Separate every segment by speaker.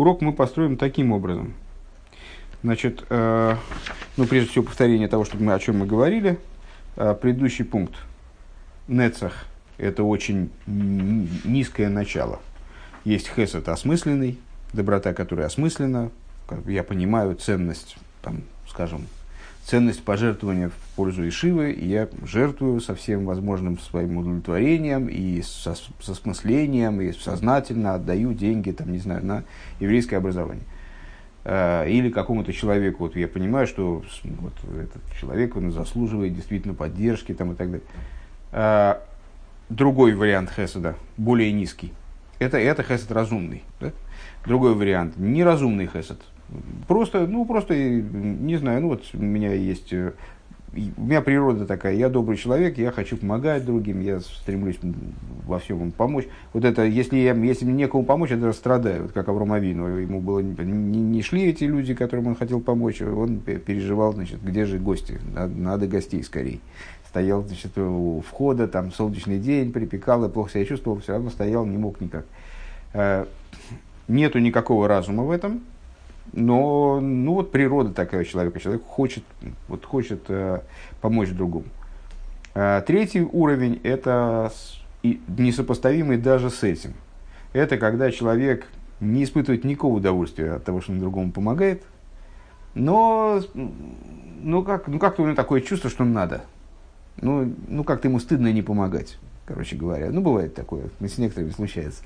Speaker 1: урок мы построим таким образом. Значит, э, ну, прежде всего, повторение того, что мы, о чем мы говорили. Э, предыдущий пункт. Нецах – это очень низкое начало. Есть хесед осмысленный, доброта, которая осмыслена. Я понимаю ценность, там, скажем, ценность пожертвования в пользу Ишивы, и я жертвую со всем возможным своим удовлетворением и со, со смыслением, и сознательно отдаю деньги, там, не знаю, на еврейское образование. Э, или какому-то человеку, вот я понимаю, что вот этот человек, он заслуживает действительно поддержки там, и так далее. Э, другой вариант хеседа, более низкий, это, это хесед разумный. Да? Другой вариант, неразумный хесед, Просто, ну, просто, не знаю, ну, вот у меня есть э, у меня природа такая, я добрый человек, я хочу помогать другим, я стремлюсь во всем им помочь. Вот это, если, я, если мне некому помочь, я даже страдаю, вот как Авраам Авину. Ему было, не, не шли эти люди, которым он хотел помочь, он переживал, значит, где же гости, надо, надо гостей скорее. Стоял, значит, у входа, там, солнечный день, припекал, и плохо себя чувствовал, все равно стоял, не мог никак. Э, нету никакого разума в этом, но ну, вот природа такая человека. Человек хочет, вот хочет э, помочь другому. А, третий уровень – это несопоставимый даже с этим. Это когда человек не испытывает никакого удовольствия от того, что он другому помогает, но ну как, ну как-то у него такое чувство, что надо. Ну, ну как-то ему стыдно не помогать, короче говоря. Ну, бывает такое, с некоторыми случается.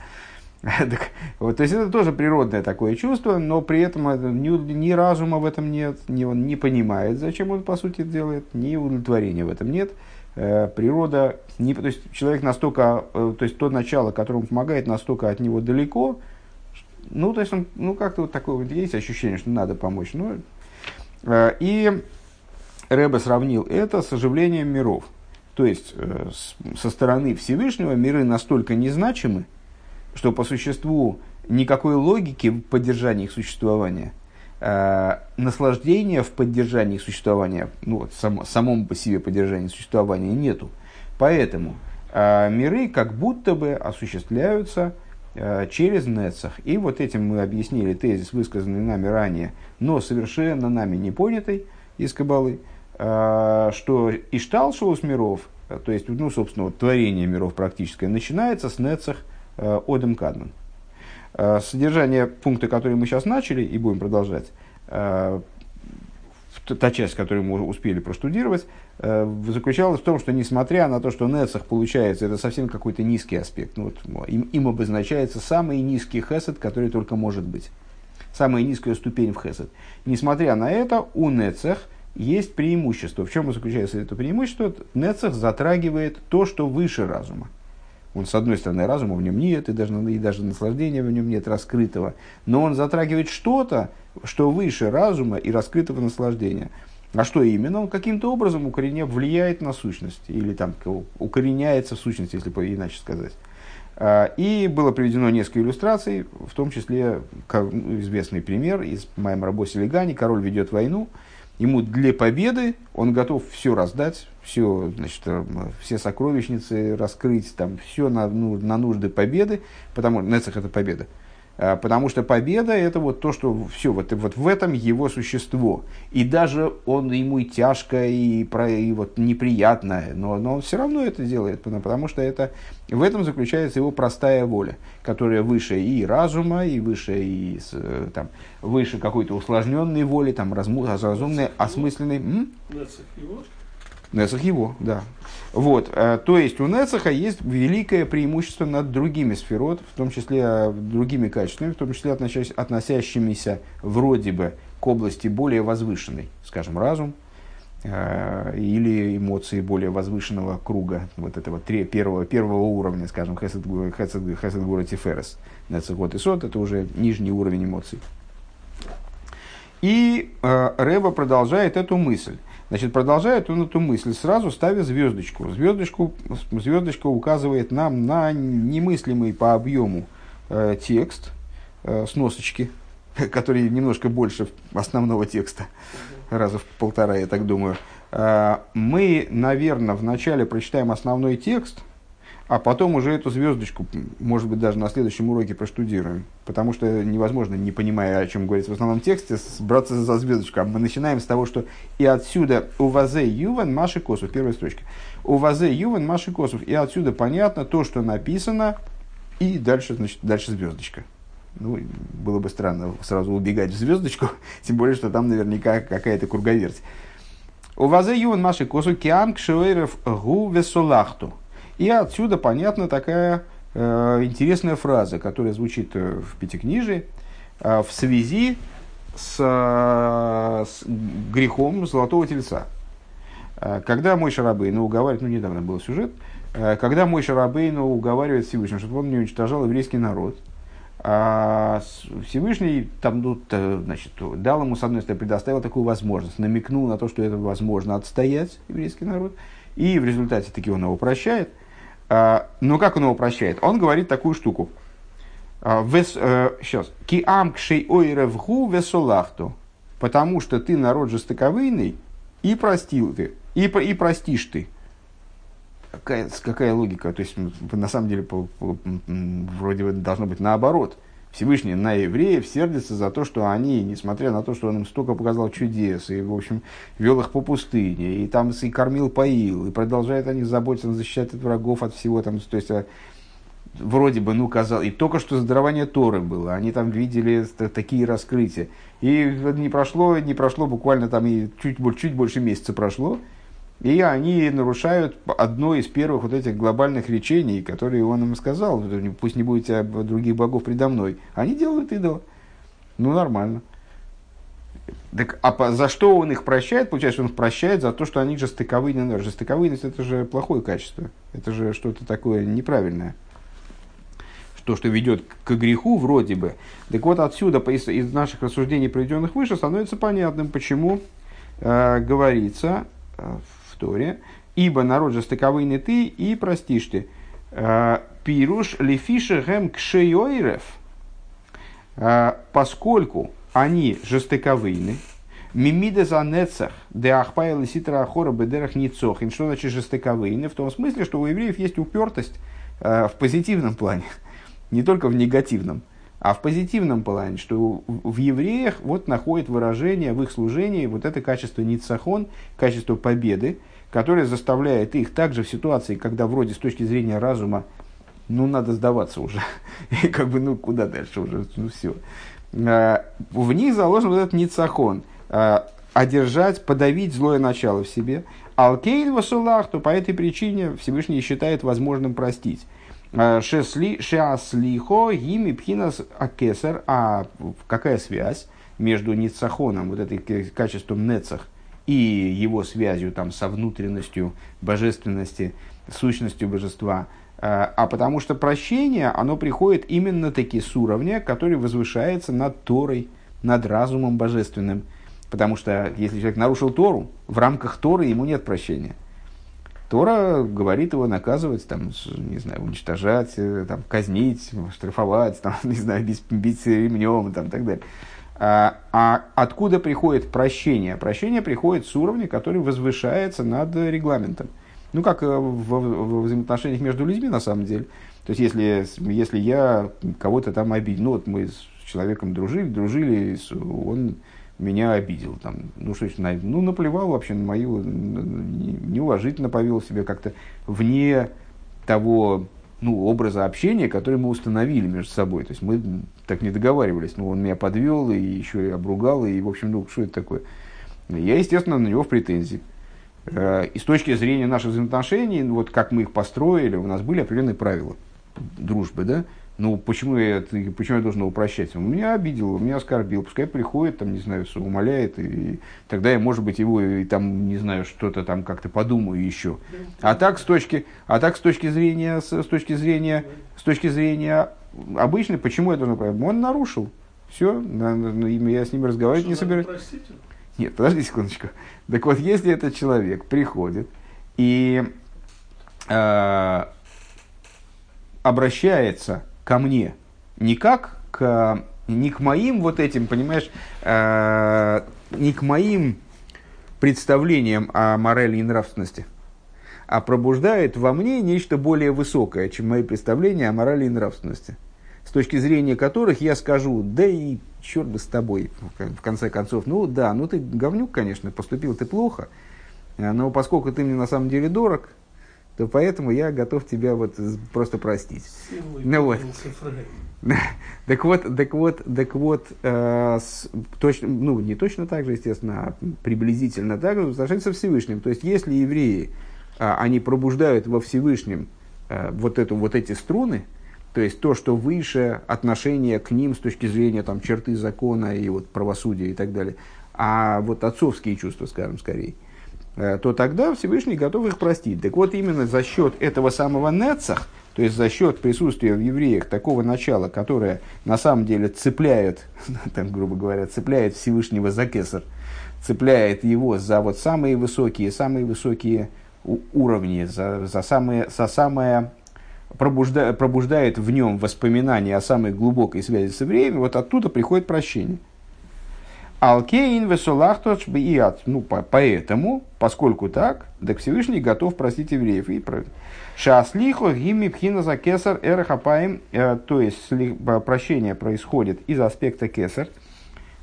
Speaker 1: так, вот, то есть это тоже природное такое чувство, но при этом ни, ни разума в этом нет, ни он не понимает, зачем он по сути делает, ни удовлетворения в этом нет. Э, природа, не, то есть человек настолько, э, то есть то начало, которому помогает, настолько от него далеко, ну, то есть он, ну, как-то вот такое вот есть ощущение, что надо помочь. Ну, э, и Рэбе сравнил это с оживлением миров. То есть, э, со стороны Всевышнего миры настолько незначимы, что по существу никакой логики в поддержании их существования, э, наслаждения в поддержании их существования, ну вот сам, самом по себе поддержании существования нету. Поэтому э, миры как будто бы осуществляются э, через Нецах. И вот этим мы объяснили тезис, высказанный нами ранее, но совершенно нами не понятый из Кабалы, э, что Ишталшоус миров, то есть, ну, собственно, вот, творение миров практическое, начинается с Нецах – Э, Одем Кадман. Э, содержание пункта, который мы сейчас начали и будем продолжать, э, та часть, которую мы успели проштудировать, заключалась в том, что несмотря на то, что Нецах получается, это совсем какой-то низкий аспект, ну, вот, им, им обозначается самый низкий хесед, который только может быть. Самая низкая ступень в хесед. Несмотря на это, у Нецах есть преимущество. В чем заключается это преимущество? Нецах затрагивает то, что выше разума. Он, с одной стороны, разума в нем нет, и даже, и даже наслаждения в нем нет раскрытого. Но он затрагивает что-то, что выше разума и раскрытого наслаждения. А что именно? Он каким-то образом укореня, влияет на сущность. Или там укореняется в сущности, если иначе сказать. А, и было приведено несколько иллюстраций, в том числе известный пример из моем работе Легани «Король ведет войну». Ему для победы он готов все раздать, все, значит, э, все сокровищницы раскрыть, там, все на, ну, на нужды победы, потому что Нецах это победа. Потому что победа это вот то, что все, вот, вот в этом его существо. И даже он ему и тяжко, и, про, и вот неприятно, но, но он все равно это делает, потому что это, в этом заключается его простая воля, которая выше и разума, и выше, и, э, там, выше какой-то усложненной воли, там, разумной, осмысленной. Нецах его, да. Вот, э, то есть у Нецаха есть великое преимущество над другими сферот, в том числе э, другими качествами, в том числе относящимися вроде бы к области более возвышенной, скажем, разум, э, или эмоции более возвышенного круга, вот этого три, первого, первого уровня, скажем, Хесед Тиферес. Нецахот и Сот – это уже нижний уровень эмоций. И э, продолжает эту мысль. Значит, продолжает он эту мысль, сразу ставя звездочку. Звездочку, звездочка указывает нам на немыслимый по объему э, текст, э, сносочки, который немножко больше основного текста, раза в полтора, я так думаю. Э, мы, наверное, вначале прочитаем основной текст, а потом уже эту звездочку, может быть, даже на следующем уроке проштудируем. Потому что невозможно, не понимая, о чем говорится в основном тексте, браться за звездочку. А мы начинаем с того, что и отсюда у вазе юван маши косов, первая строчка. У вазе юван маши косов. И отсюда понятно то, что написано, и дальше, значит, дальше звездочка. Ну, было бы странно сразу убегать в звездочку, тем более, что там наверняка какая-то круговерть. Вазе юван маши косу киам кшуэров гу весолахту. И отсюда понятна такая э, интересная фраза, которая звучит э, в Пятикнижии э, в связи с, э, с грехом Золотого Тельца. Э, когда мой Шарабейну уговаривает, ну недавно был сюжет, э, когда мой Шарабейну уговаривает Всевышний, чтобы он не уничтожал еврейский народ, а Всевышний там, ну, значит, дал ему, с одной стороны, предоставил такую возможность, намекнул на то, что это возможно отстоять еврейский народ, и в результате таки он его прощает – но как он его прощает? Он говорит такую штуку. Сейчас. А, Киам ойревгу весолахту. Потому что ты народ жестоковыйный, и простил ты, и, и простишь ты. Какая, какая логика? То есть, на самом деле, по, по, вроде бы должно быть наоборот. Всевышний на евреев сердится за то, что они, несмотря на то, что он им столько показал чудес, и, в общем, вел их по пустыне, и там и кормил, поил, и продолжает о них заботиться, защищать от врагов, от всего там, то есть, а, вроде бы, ну, казалось, и только что здорование Торы было, они там видели такие раскрытия. И не прошло, не прошло буквально там и чуть, чуть больше месяца прошло, и они нарушают одно из первых вот этих глобальных речений, которые он им сказал, пусть не будете других богов предо мной. Они делают идола. Ну, нормально. Так, а за что он их прощает? Получается, он их прощает за то, что они жестоковыйны. Жестоковыйность – это же плохое качество. Это же что-то такое неправильное. То, что ведет к греху вроде бы. Так вот, отсюда, из наших рассуждений, проведенных выше, становится понятным, почему э, говорится э, Торе, ибо народ жестоковыйный ты и простишь ты. Э, пируш лефиша гэм кшейойрев, э, поскольку они жестоковыйны, Мимида за нецах, де ахпая лиситра ахора бедерах ницохин. Что значит жестоковыйны? В том смысле, что у евреев есть упертость э, в позитивном плане, не только в негативном, а в позитивном плане, что в евреях вот находит выражение в их служении вот это качество ницахон, качество победы, которое заставляет их также в ситуации, когда вроде с точки зрения разума, ну, надо сдаваться уже. И как бы, ну, куда дальше уже, ну, все. А, в них заложен вот этот ницахон. А, одержать, подавить злое начало в себе. Алкейн васулах, то по этой причине Всевышний считает возможным простить. А, шесли, шеаслихо, гими пхинас акесар. А какая связь между ницахоном, вот этой качеством нецах, и его связью там, со внутренностью божественности, сущностью божества, а, а потому что прощение, оно приходит именно таки с уровня, который возвышается над Торой, над разумом божественным. Потому что если человек нарушил Тору, в рамках Торы ему нет прощения. Тора говорит его наказывать, там, не знаю, уничтожать, э, там, казнить, штрафовать, там, не знаю, бить, бить ремнем и там, так далее. А, а откуда приходит прощение? Прощение приходит с уровня, который возвышается над регламентом. Ну, как в, в, в взаимоотношениях между людьми, на самом деле. То есть, если, если я кого-то там обидел, ну, вот мы с человеком дружили, дружили, он меня обидел. Там, ну, что ну, наплевал вообще на мою, неуважительно повел себя как-то вне того ну, образа общения, который мы установили между собой. То есть мы так не договаривались. Ну, он меня подвел и еще и обругал, и, в общем, ну, что это такое? Я, естественно, на него в претензии. Э, и с точки зрения наших взаимоотношений, вот как мы их построили, у нас были определенные правила дружбы, да? Ну, почему я, почему я должен его прощать? Он меня обидел, он меня оскорбил. Пускай приходит, там, не знаю, умоляет, и тогда я, может быть, его, и там, не знаю, что-то там как-то подумаю еще. А так, с точки, а так, с точки зрения, с, с точки зрения, с точки зрения обычной, почему я должен? Он нарушил. Все, я с ним разговаривать не собираюсь. Нет, подожди секундочку. Так вот, если этот человек приходит и э, обращается ко мне. Не как к, не к моим вот этим, понимаешь, э, не к моим представлениям о морали и нравственности, а пробуждает во мне нечто более высокое, чем мои представления о морали и нравственности, с точки зрения которых я скажу, да и черт бы с тобой, в конце концов, ну да, ну ты говнюк, конечно, поступил ты плохо, но поскольку ты мне на самом деле дорог, то поэтому я готов тебя вот просто простить. Ну вот. так вот, так вот, так вот, э, с, точно, ну не точно так же, естественно, а приблизительно так же отношения со Всевышним. То есть, если евреи, э, они пробуждают во Всевышнем э, вот, эту, вот эти струны, то есть то, что выше отношение к ним с точки зрения там, черты закона и вот, правосудия и так далее, а вот отцовские чувства, скажем, скорее, то тогда Всевышний готов их простить. Так вот, именно за счет этого самого Нецах, то есть за счет присутствия в евреях такого начала, которое на самом деле цепляет, там, грубо говоря, цепляет Всевышнего за кесар, цепляет его за вот самые высокие, самые высокие уровни, за, за самые, за самое пробужда, пробуждает в нем воспоминания о самой глубокой связи с евреями, вот оттуда приходит прощение. Алкейн весолахточ биат. Ну, по, поэтому, поскольку так, так Всевышний готов простить евреев. И про... Шаслихо гимми пхина за кесар эрхапаем. Э, то есть, прощение происходит из аспекта кесар.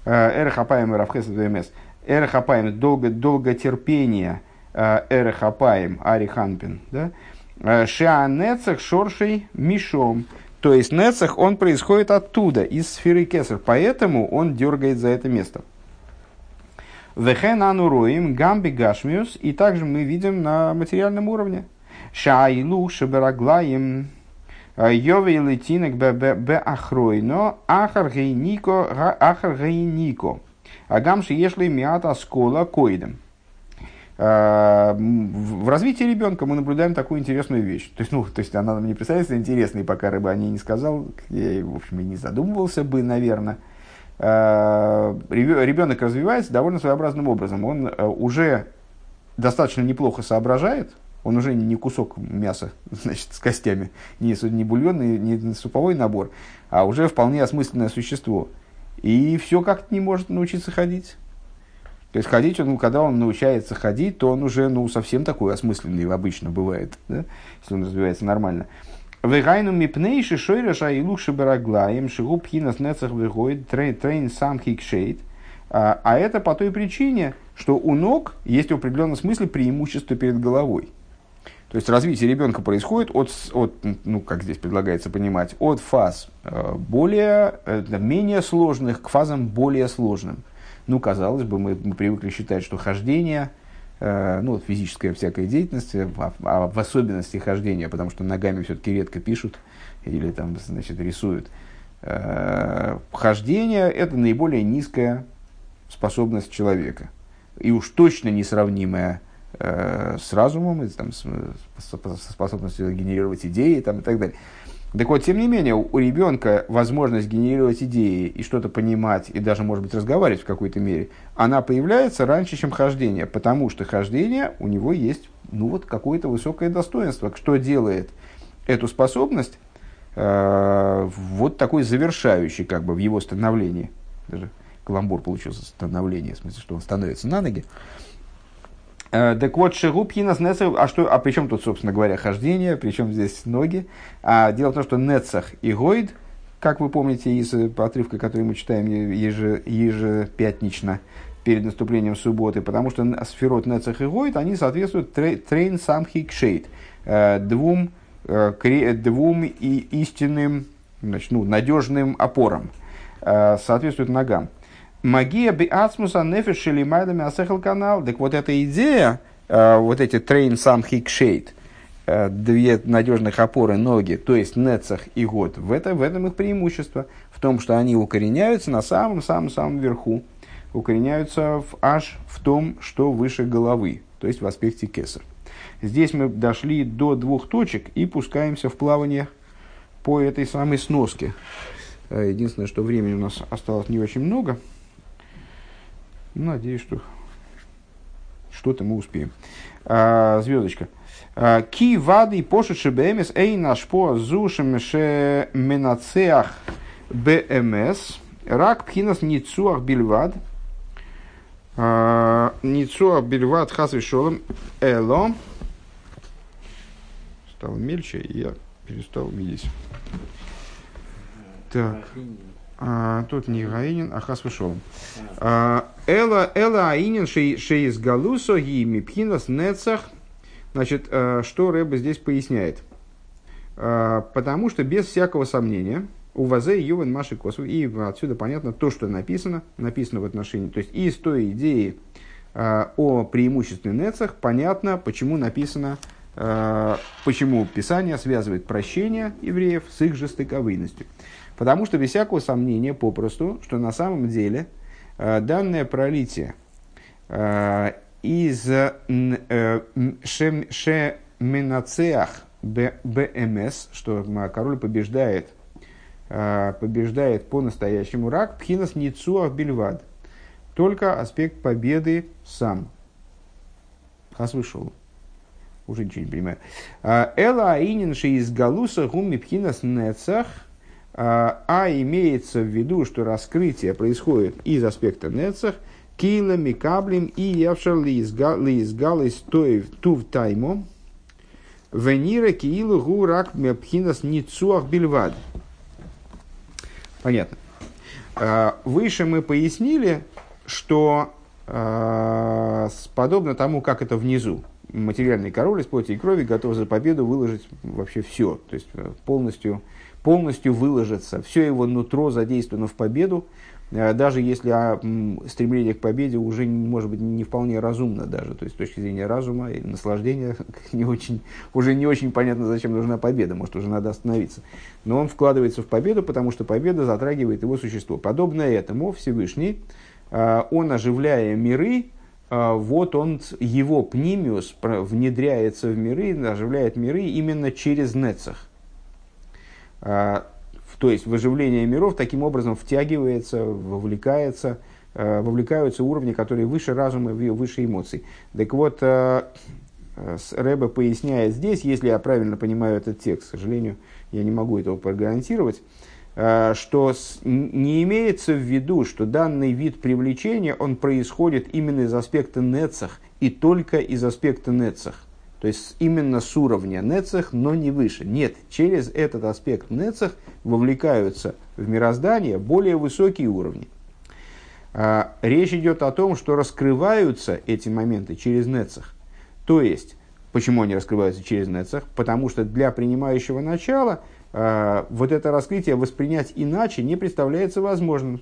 Speaker 1: Э, эрхапаем и равхесад вмс. Эрхапаем долго, долготерпение. Э, эрхапаем ариханпин. Да? Шианецах шоршей мишом. То есть Нецах, он происходит оттуда, из сферы Кесар, поэтому он дергает за это место. Вехен ануроим гамби гашмиус, и также мы видим на материальном уровне. Шаилу шабераглаем йове летинек бе ахройно ахар гейнико ахар гейнико. Агамши ешли миата скола коидем. А, в развитии ребенка мы наблюдаем такую интересную вещь. То есть, ну, то есть она мне представляется интересной, пока рыба о ней не сказал, я, в общем, и не задумывался бы, наверное. А, ребенок развивается довольно своеобразным образом. Он э, уже достаточно неплохо соображает, он уже не кусок мяса значит, с костями, не, не бульонный, не суповой набор, а уже вполне осмысленное существо. И все как-то не может научиться ходить. То есть ходить он, когда он научается ходить, то он уже ну, совсем такой осмысленный обычно бывает, да? если он развивается нормально. Вегайну мипнейши шойраша и лучше бараглаем, шигуб хинас нецах выходит, трейн сам хикшейт. А, а это по той причине, что у ног есть в определенном смысле преимущество перед головой. То есть развитие ребенка происходит от, от, ну, как здесь предлагается понимать, от фаз э, более, э, менее сложных к фазам более сложным. Ну, казалось бы, мы, мы привыкли считать, что хождение, э, ну, физическая всякая деятельность, а, а в особенности хождения, потому что ногами все-таки редко пишут или там, значит, рисуют. Э, хождение – это наиболее низкая способность человека. И уж точно несравнимая э, с разумом, там, с, с способностью генерировать идеи там, и так далее. Так вот, тем не менее, у ребенка возможность генерировать идеи и что-то понимать, и даже, может быть, разговаривать в какой-то мере, она появляется раньше, чем хождение, потому что хождение у него есть ну, вот, какое-то высокое достоинство, что делает эту способность э, вот такой завершающий как бы в его становлении. Даже каламбур получился становление, в смысле, что он становится на ноги. Э, так вот, шигу пхинас нецах, а, что, а при чем тут, собственно говоря, хождение, причем здесь ноги? А дело в том, что нецах и гойд, как вы помните из э, отрывка, который мы читаем еже, ежепятнично перед наступлением субботы, потому что сферот нецах и гойд, они соответствуют трейн самхи кшейт, э, двум, двум и истинным, значит, ну, надежным опорам, соответствуют ногам. Магия би ацмуса нефиш шелимайдами асехал канал. Так вот эта идея, э, вот эти трейн сам хикшейт, две надежных опоры ноги, то есть нецах и год, в, это, в этом их преимущество, в том, что они укореняются на самом-самом-самом верху, укореняются в, аж в том, что выше головы, то есть в аспекте кесар. Здесь мы дошли до двух точек и пускаемся в плавание по этой самой сноске. Э, единственное, что времени у нас осталось не очень много – надеюсь, что что-то мы успеем. А, звездочка. А, Ки вады пошедши БМС, эй наш по зушем ше менацеах БМС, рак пхинас ницуах бильвад, а, ницуах бильвад хас вишолом, эло, стало мельче, и я перестал видеть. Так. А, тут не Гаинин, а Хас вышел. А, эла, эла Аинин шеис галусо и мипхинас нецах. Значит, а, что Рэба здесь поясняет? А, потому что без всякого сомнения, у Вазе Ювен Маши Косу, и отсюда понятно то, что написано, написано в отношении, то есть из той идеи о преимуществе нецах, понятно, почему написано Э, почему Писание связывает прощение евреев с их жестоковыйностью. Потому что без всякого сомнения попросту, что на самом деле э, данное пролитие э, из Шеменацеах БМС, что король побеждает, побеждает по-настоящему рак, пхинас ницуах бельвад. Только аспект победы сам. Хас вышел уже ничего не понимаю. Эла аининши из галуса гумми пхинас нецах, а, а имеется в виду, что раскрытие происходит из аспекта нецах, кила микаблим и явшар лизгалис тув таймо, венира киилу гу рак пхинас ницуах бельвад. Понятно. А, выше мы пояснили, что подобно тому, как это внизу, материальный король из плоти и крови готов за победу выложить вообще все, то есть э, полностью, полностью выложиться. Все его нутро задействовано в победу, э, даже если а, стремление к победе уже, может быть, не вполне разумно даже, то есть с точки зрения разума и наслаждения не очень, уже не очень понятно, зачем нужна победа, может, уже надо остановиться. Но он вкладывается в победу, потому что победа затрагивает его существо. Подобно этому Всевышний, э, он, оживляя миры, а, вот он, его пнимиус внедряется в миры, оживляет миры именно через нецах. А, то есть в оживление миров таким образом втягивается, вовлекается, а, вовлекаются уровни, которые выше разума, выше эмоций. Так вот, Рэбе поясняет здесь, если я правильно понимаю этот текст, к сожалению, я не могу этого прогарантировать, что не имеется в виду, что данный вид привлечения, он происходит именно из аспекта нецах и только из аспекта нецах. То есть именно с уровня нецах, но не выше. Нет, через этот аспект нецах вовлекаются в мироздание более высокие уровни. А, речь идет о том, что раскрываются эти моменты через нецах. То есть, почему они раскрываются через нецах? Потому что для принимающего начала – Э, вот это раскрытие воспринять иначе не представляется возможным.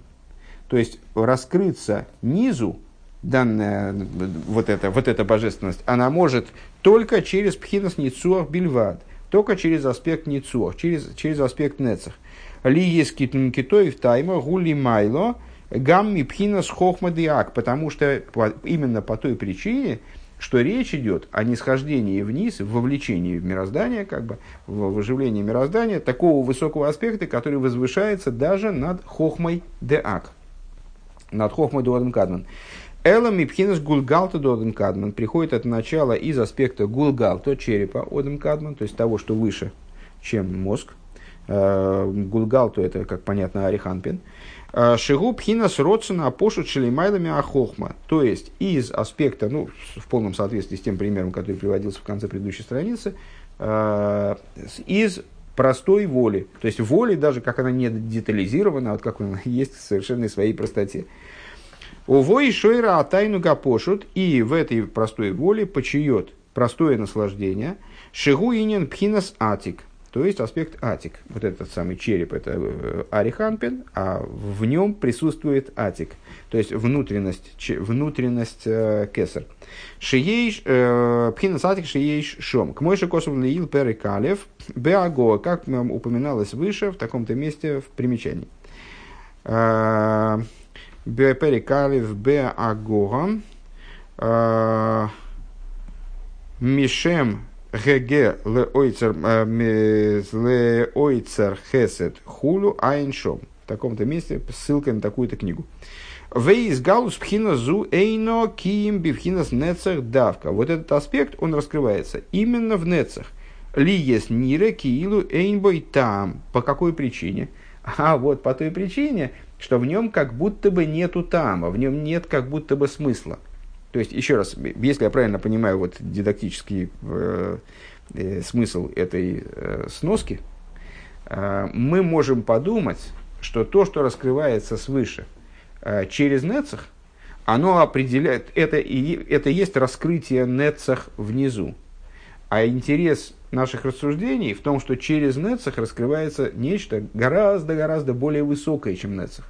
Speaker 1: То есть раскрыться низу, данная вот эта, вот эта божественность, она может только через пхинас ницуах бельвад, только через аспект ницуах, через, через аспект нецах. Ли есть китой в тайма гули майло гамми пхинас хохма диак, потому что именно по той причине, что речь идет о нисхождении вниз, в вовлечении в мироздание, как бы, в оживлении мироздания, такого высокого аспекта, который возвышается даже над хохмой деак, над хохмой дуаден кадман. Эла мипхинас гулгалта доден кадман приходит от начала из аспекта гулгалта, черепа оден кадман, то есть того, что выше, чем мозг. Э, гулгалто это, как понятно, ариханпин. Э, Шигу пхинас родсена апошут шелемайлами ахохма. То есть из аспекта, ну, в полном соответствии с тем примером, который приводился в конце предыдущей страницы, э, из простой воли. То есть воли, даже как она не детализирована, а вот как она есть в совершенной своей простоте. Увой шойра атайну гапошут, и в этой простой воле почает простое наслаждение. Шигу инин пхинас атик то есть аспект атик. Вот этот самый череп, это э, ариханпен, а в нем присутствует атик, то есть внутренность, внутренность э, кесар. Шиейш, э, пхинас атик шиейш шом. К мойше косов лиил перекалев беаго, как упоминалось выше в таком-то месте в примечании. Э, перекалев беаго. Мишем ГГ леойцер хесед хулу айншом. В таком-то месте ссылка на такую-то книгу. Вейс галус пхина зу эйно киим бифхинас нецах давка. Вот этот аспект, он раскрывается именно в нецах. Ли есть нире киилу эйнбой там. По какой причине? А вот по той причине, что в нем как будто бы нету тама, в нем нет как будто бы смысла. То есть, еще раз, если я правильно понимаю вот дидактический э, э, смысл этой э, сноски, э, мы можем подумать, что то, что раскрывается свыше э, через нецах, оно определяет, это, и, это есть раскрытие нецах внизу. А интерес наших рассуждений в том, что через нецах раскрывается нечто гораздо-гораздо более высокое, чем нецах.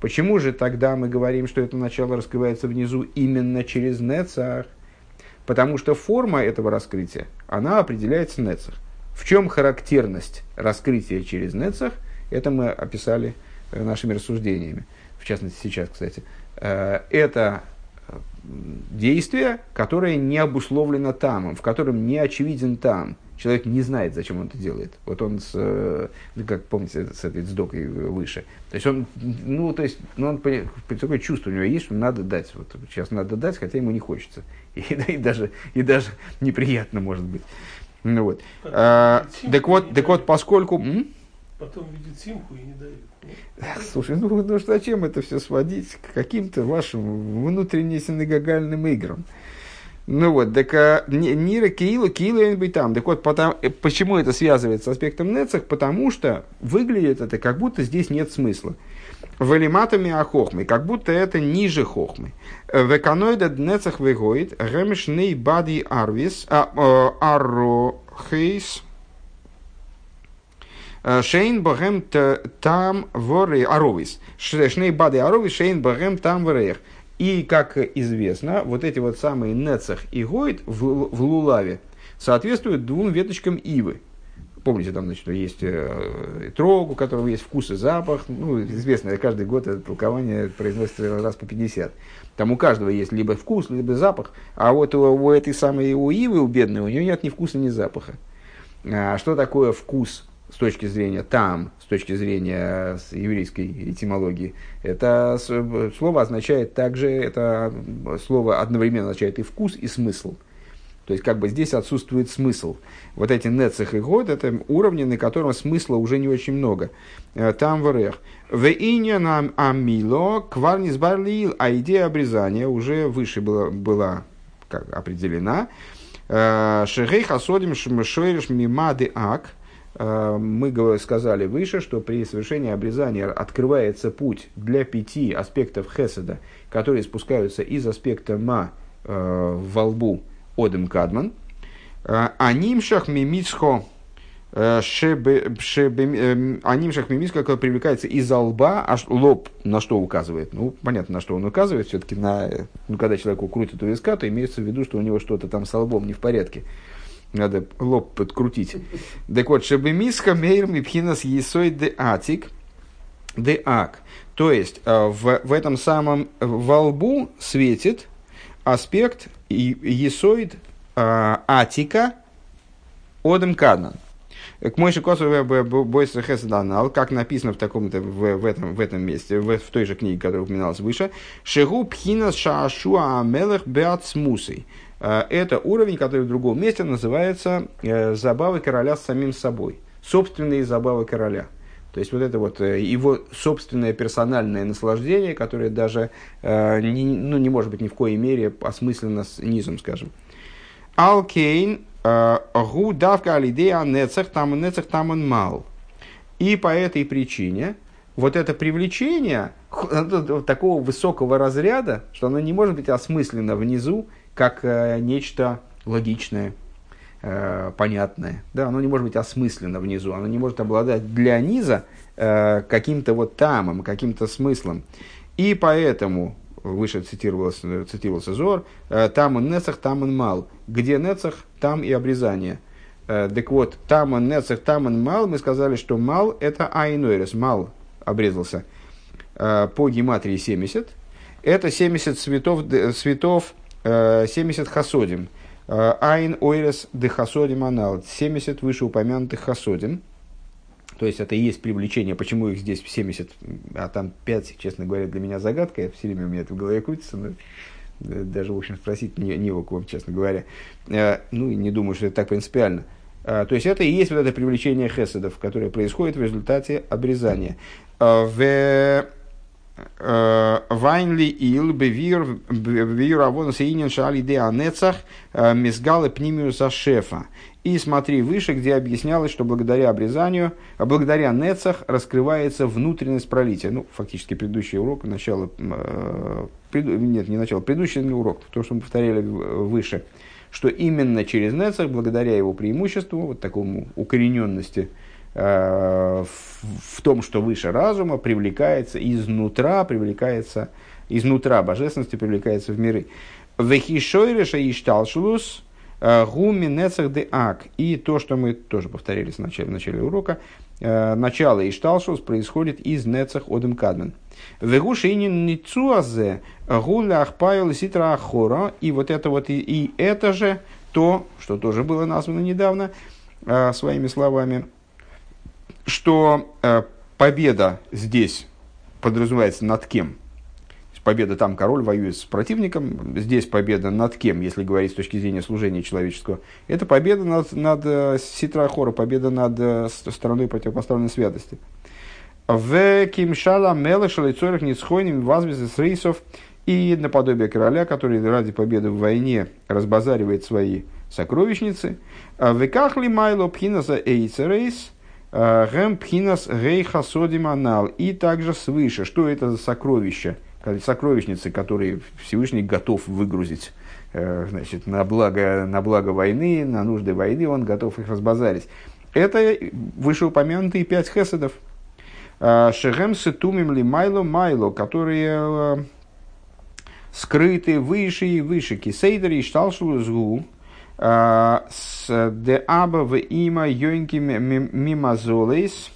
Speaker 1: Почему же тогда мы говорим, что это начало раскрывается внизу именно через нецах? Потому что форма этого раскрытия, она определяется нецах. В чем характерность раскрытия через нецах, это мы описали э, нашими рассуждениями. В частности, сейчас, кстати. Э, это действие, которое не обусловлено тамом, в котором не очевиден там. Человек не знает, зачем он это делает. Вот он, с, э, ну, как помните, с этой сдокой выше. То есть он, ну, то есть, ну, он, такое чувство у него есть, что надо дать. Вот сейчас надо дать, хотя ему не хочется. И, и, даже, и даже неприятно может быть. Ну, вот. А, так вот, так вот, поскольку... М?
Speaker 2: Потом видит симку и не дают.
Speaker 1: Слушай, ну, ну зачем это все сводить к каким-то вашим внутренним синагогальным играм? Ну вот, так а, Нира Киилу, Киилу быть там. Так вот, потому, э, почему это связывается с аспектом Нецах? Потому что выглядит это, как будто здесь нет смысла. Валиматами ахохмы, как будто это ниже хохмы. Веканоида Нецах вегоид, ремешней бади арвис, а, а, аррохейс, Шейн богем там воры аровис. Шней бады аровис, шейн богем там ворех. И, как известно, вот эти вот самые нецах и гойд в, в лулаве соответствуют двум веточкам ивы. Помните, там значит, есть э, трог, у которого есть вкус и запах. Ну, известно, каждый год это толкование произносится раз по 50. Там у каждого есть либо вкус, либо запах. А вот у, у этой самой у ивы, у бедной, у нее нет ни вкуса, ни запаха. А что такое вкус с точки зрения там, с точки зрения еврейской этимологии, это слово означает также, это слово одновременно означает и вкус, и смысл. То есть, как бы здесь отсутствует смысл. Вот эти нецех и год – это уровни, на котором смысла уже не очень много. Э, там в РФ. В ине нам амило кварнис барлиил, а идея обрезания уже выше была, была как, определена. Э, Шехейх асодим шмешойриш мимады ак – Э, мы сказали выше, что при совершении обрезания открывается путь для пяти аспектов хеседа, которые спускаются из аспекта ма э, во лбу одем кадман. Э, анимшах мимицхо анимшах мимицхо, который привлекается из-за лба, аж лоб на что указывает? Ну, понятно, на что он указывает. Все-таки на, ну, когда человеку крутит у виска, то имеется в виду, что у него что-то там с лбом не в порядке. Надо лоб подкрутить. Так вот, шебемиска мейр мипхинас есой де атик де ак. То есть, э, в, в этом самом во лбу светит аспект есоид э, атика одем каднан. К Мойши Косове Бойса Хеседанал, как написано в, таком-то, в, в, этом, в этом месте, в, в той же книге, которая упоминалась выше, Шегу Пхинас Шаашуа Амелех. Э, это уровень, который в другом месте называется э, «Забавы короля с самим собой». Собственные забавы короля. То есть вот это вот э, его собственное персональное наслаждение, которое даже не, ну, не может быть ни в коей мере осмысленно с низом, скажем. Алкейн гу давка алидея нецех там нецех там он мал. И по этой причине вот это привлечение такого высокого разряда, что оно не может быть осмысленно внизу, как э, нечто логичное, э, понятное. Да, оно не может быть осмысленно внизу, оно не может обладать для низа э, каким-то вот тамом, каким-то смыслом. И поэтому, выше цитировался, цитировался Зор, там он нецах, там он мал. Где нецах, там и обрезание. Так вот, там он нецах, там он мал, мы сказали, что мал это айнойрес, мал обрезался по гематрии 70. Это 70 цветов, цветов 70 хасодим. Айн ойрес де хасодим анал. 70 вышеупомянутых хасодим. То есть это и есть привлечение. Почему их здесь 70, а там 5, честно говоря, для меня загадка. Все время у меня это в голове крутится. Но даже, в общем, спросить не, не у кого, честно говоря. Ну, и не думаю, что это так принципиально. То есть это и есть вот это привлечение хеседов, которое происходит в результате обрезания. В Вайнли ил бевир авонус инин шали де анецах мизгалы пнимиуса шефа. И смотри выше, где объяснялось, что благодаря обрезанию, а благодаря нецах раскрывается внутренность пролития. Ну, фактически предыдущий урок, начало, э, нет, не начало, предыдущий урок, то, что мы повторяли выше, что именно через нецах, благодаря его преимуществу, вот такому укорененности, э, в, в том, что выше разума, привлекается изнутра, привлекается изнутра божественности, привлекается в миры. Вехишойреша и шталшулус – Э, Гуми нецах де ак. И то, что мы тоже повторили в начале, в начале урока, э, начало Ишталшус происходит из нецах одем кадмен. Вегушинин ницуазе гуля ахпайл ситра. И вот это вот и, и это же то, что тоже было названо недавно э, своими словами, что победа здесь подразумевается над кем? победа там король воюет с противником, здесь победа над кем, если говорить с точки зрения служения человеческого, это победа над, над э, Ситрахора, победа над э, стороной противопоставленной святости. В Кимшала Мелеша лицорих нисхойним вазбез рейсов и наподобие короля, который ради победы в войне разбазаривает свои сокровищницы. В Кахли Майло Пхинаса Эйцерейс, Гэм Пхинас Гейха Содиманал. И также свыше, что это за сокровища? сокровищницы, которые Всевышний готов выгрузить э, значит, на, благо, на благо войны, на нужды войны, он готов их разбазарить. Это вышеупомянутые пять хеседов. А, Шехем сетумим ли майло майло, которые э, скрыты выше и выше. Кисейдер и шталшулу згу. А, с де аба в има йонки мимазолейс.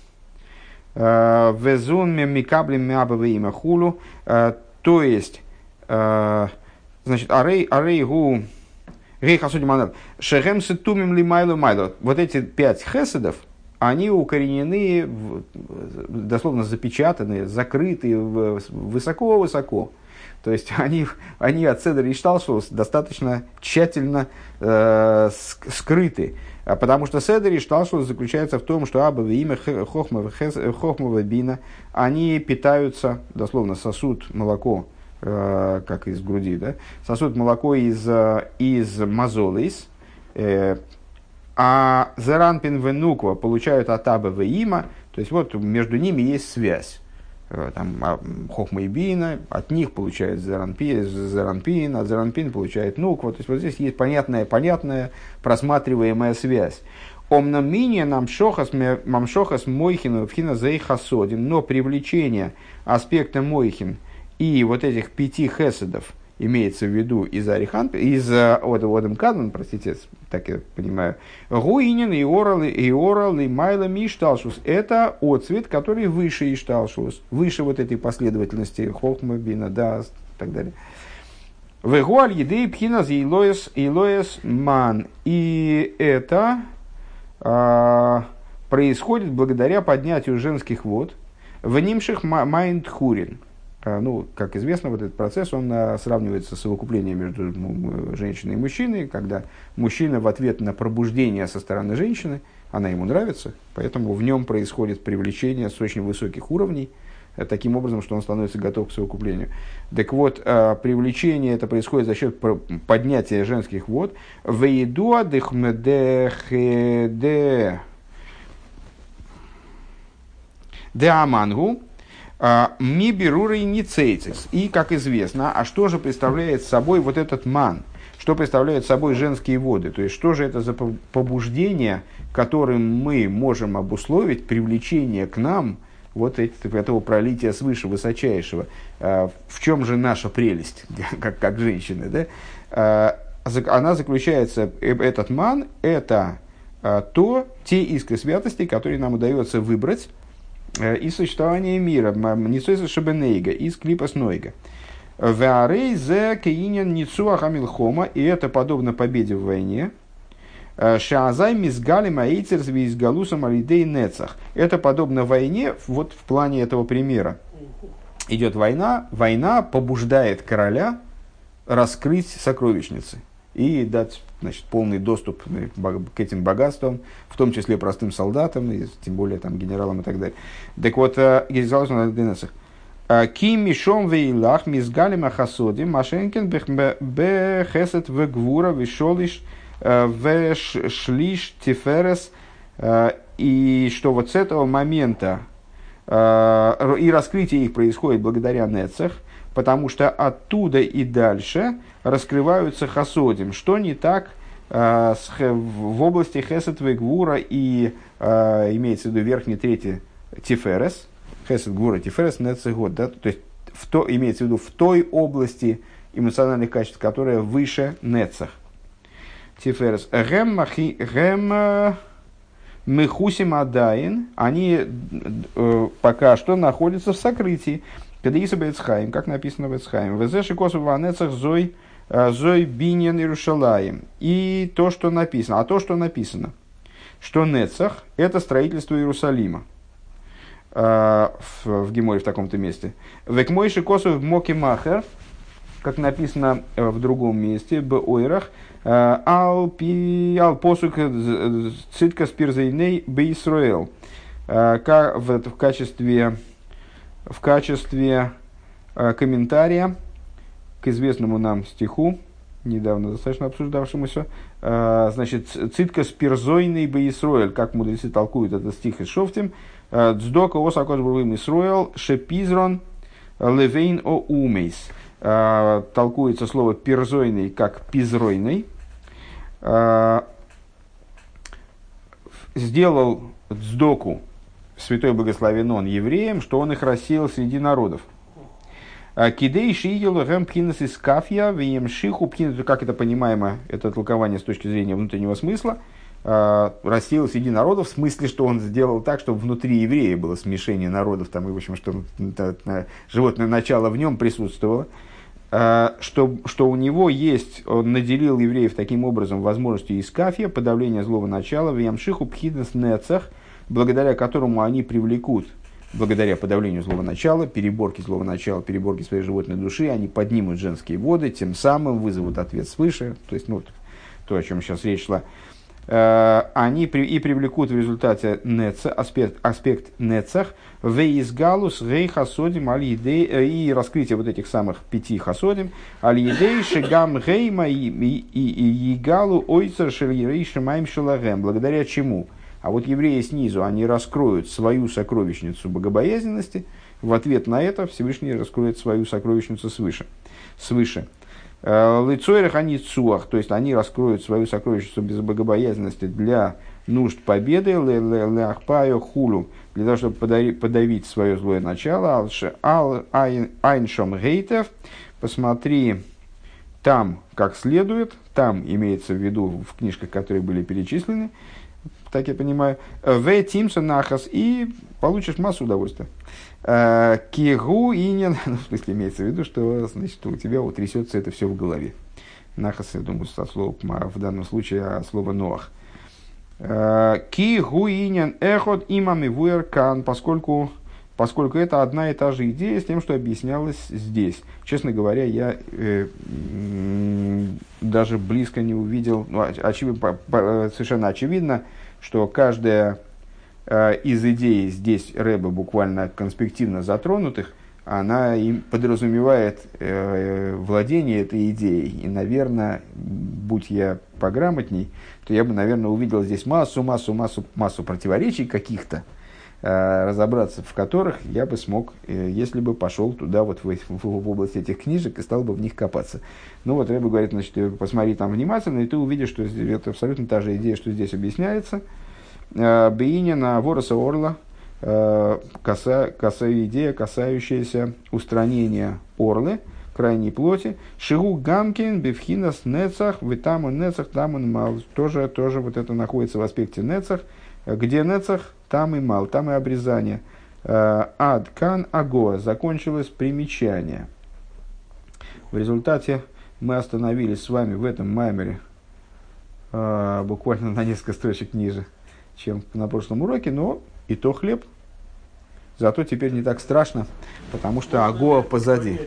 Speaker 1: Э, Везун микаблем мябавы имя хулу. Э, то есть, значит, арей, арей гу, шехем сетумим ли майло майло. Вот эти пять хеседов, они укоренены, дословно запечатаны, закрыты высоко-высоко. То есть они, они от Седра и Шталшус достаточно тщательно э, скрыты. А потому что Седер и Шталшус заключается в том, что Аба и имя Хохмова Бина, они питаются, дословно сосуд молоко, э, как из груди, да? сосуд молоко из, э, из мазолис, э, а Заранпин Венуква получают от Аба Има, то есть вот между ними есть связь. Э, там, а, Хохма и Бина, от них получает Заранпин, Заранпин, от Заранпин получает Нуква. То есть вот здесь есть понятная, понятная просматриваемая связь. Омна мини нам шохас мамшохас мойхин вхина зейхасодин, но привлечение аспекта мойхин и вот этих пяти хеседов – имеется в виду из Арихан, из Одем Кадман, простите, так я понимаю, Гуинин и Орал, и Орал, и Майла Ишталшус. Это отцвет, который выше Ишталшус, выше вот этой последовательности Хохма, Бина, Да, и так далее. Вегуаль едей пхиназ и илоес ман. И это а, происходит благодаря поднятию женских вод в нимших майнд хурин ну, как известно, вот этот процесс, он а, сравнивается с совокуплением между женщиной и мужчиной, когда мужчина в ответ на пробуждение со стороны женщины, она ему нравится, поэтому в нем происходит привлечение с очень высоких уровней, э, таким образом, что он становится готов к совокуплению. Так вот, а, привлечение это происходит за счет поднятия женских вод. Вейдуа дехмедехеде де амангу, а, ми беруры не цейцис. И, как известно, а что же представляет собой вот этот ман? Что представляет собой женские воды? То есть, что же это за побуждение, которым мы можем обусловить привлечение к нам вот этого пролития свыше высочайшего? А, в чем же наша прелесть, как, как женщины? Да? А, она заключается, э, этот ман, это то, те искры святости, которые нам удается выбрать Э, и существование мира, Ницойса Шабенейга, из клипа Снойга. Веарей зе кейнин ницуа хамилхома, и это подобно победе в войне. Э, Шаазай мизгали маэйцерс визгалусом алидей нецах. Это подобно войне, вот в плане этого примера. Идет война, война побуждает короля раскрыть сокровищницы и дать значит, полный доступ к этим богатствам, в том числе простым солдатам, и тем более там, генералам и так далее. Так вот, э, Ки мишом вейлах мизгалим ахасодим машенкин бехесет вегвура вишолиш вешлиш тиферес. И что вот с этого момента и раскрытие их происходит благодаря Нецех, потому что оттуда и дальше раскрываются хасодим. Что не так в области Хесет Вегвура и имеется в виду верхний третий Тиферес, Хесед Гвура Тиферес Нецегод, да, то есть в то, имеется в виду в той области эмоциональных качеств, которая выше Нецах. Тиферес. Гем махи, гем мехусим адаин, они э, пока что находятся в сокрытии. Когда Иса Бецхайм, как написано в Эцхайм, Везеши косу в Анецах зой, э, зой биньян Иерушалаем. И то, что написано. А то, что написано, что Нецах – это строительство Иерусалима. Э, в, в Геморе в таком-то месте. Векмойши косу в Моки как написано э, в другом месте, в Ойрах, э, ал, пи, ал посук цитка спирзейней бе Исруэл. В, в качестве, в качестве комментария известному нам стиху, недавно достаточно обсуждавшемуся, значит, цитка спирзойный бе Исруэль, как мудрецы толкуют этот стих из Шофтим, Дздока осакош бурвим Исруэл шепизрон левейн о умейс. Толкуется слово пирзойный как пизройный. Сделал дздоку святой благословен он евреям, что он их рассеял среди народов. Кидей шиел гэм пхинас из кафья, вием шиху. Как это понимаемо, это толкование с точки зрения внутреннего смысла – э, рассеял среди народов, в смысле, что он сделал так, чтобы внутри еврея было смешение народов, там, и, в общем, что животное начало в нем присутствовало, э, что, что у него есть, он наделил евреев таким образом возможностью искафия, подавления злого начала, в ямшиху пхиднес нецах, благодаря которому они привлекут благодаря подавлению злого начала, переборке злого начала, переборке своей животной души, они поднимут женские воды, тем самым вызовут ответ свыше. То есть, ну, то, о чем сейчас речь шла, Э, они и привлекут в результате неца, аспект, аспект нецах, вейсгалус, гей хасодим, э, и раскрытие вот этих самых пяти хасодим, аль едей шигам гейма и егалу ойцер шельерей шимаем шелагем, благодаря чему? А вот евреи снизу, они раскроют свою сокровищницу богобоязненности, в ответ на это Всевышний раскроет свою сокровищницу свыше. свыше. Лицойрах они цуах, то есть они раскроют свою сокровищницу без богобоязненности для нужд победы, леахпаю хулу, для того, чтобы подавить свое злое начало, ал айншом гейтев, посмотри там как следует, там имеется в виду в книжках, которые были перечислены, так я понимаю, в Тимсон нахас, и получишь массу удовольствия. Э, кигу инин, ну, в смысле имеется в виду, что значит, у тебя утрясется это все в голове. Нахас, я думаю, со слова, в данном случае а слово Ноах. Э, Кигу инин эхот имами вуэркан, поскольку поскольку это одна и та же идея с тем, что объяснялось здесь. Честно говоря, я э, даже близко не увидел, ну, очевид, по, по, совершенно очевидно, что каждая э, из идей здесь Рэба буквально конспективно затронутых, она им подразумевает э, владение этой идеей. И, наверное, будь я пограмотней, то я бы, наверное, увидел здесь массу, массу, массу, массу противоречий каких-то, разобраться в которых я бы смог, э, если бы пошел туда, вот в, в, в область этих книжек, и стал бы в них копаться. Ну вот Рэба говорит, значит, посмотри там внимательно, и ты увидишь, что это абсолютно та же идея, что здесь объясняется – Э, Бейнина Вороса Орла, э, коса, коса, идея, касающаяся устранения орлы, крайней плоти. Шигу Гамкин, Бифхинас Нецах, Витаму Нецах, там он мал. Тоже, тоже вот это находится в аспекте Нецах. Где Нецах, там и мал, там и обрезание. Э, Ад Кан Аго, закончилось примечание. В результате мы остановились с вами в этом маймере буквально на несколько строчек ниже – чем на прошлом уроке, но и то хлеб. Зато теперь не так страшно, потому что Агоа позади.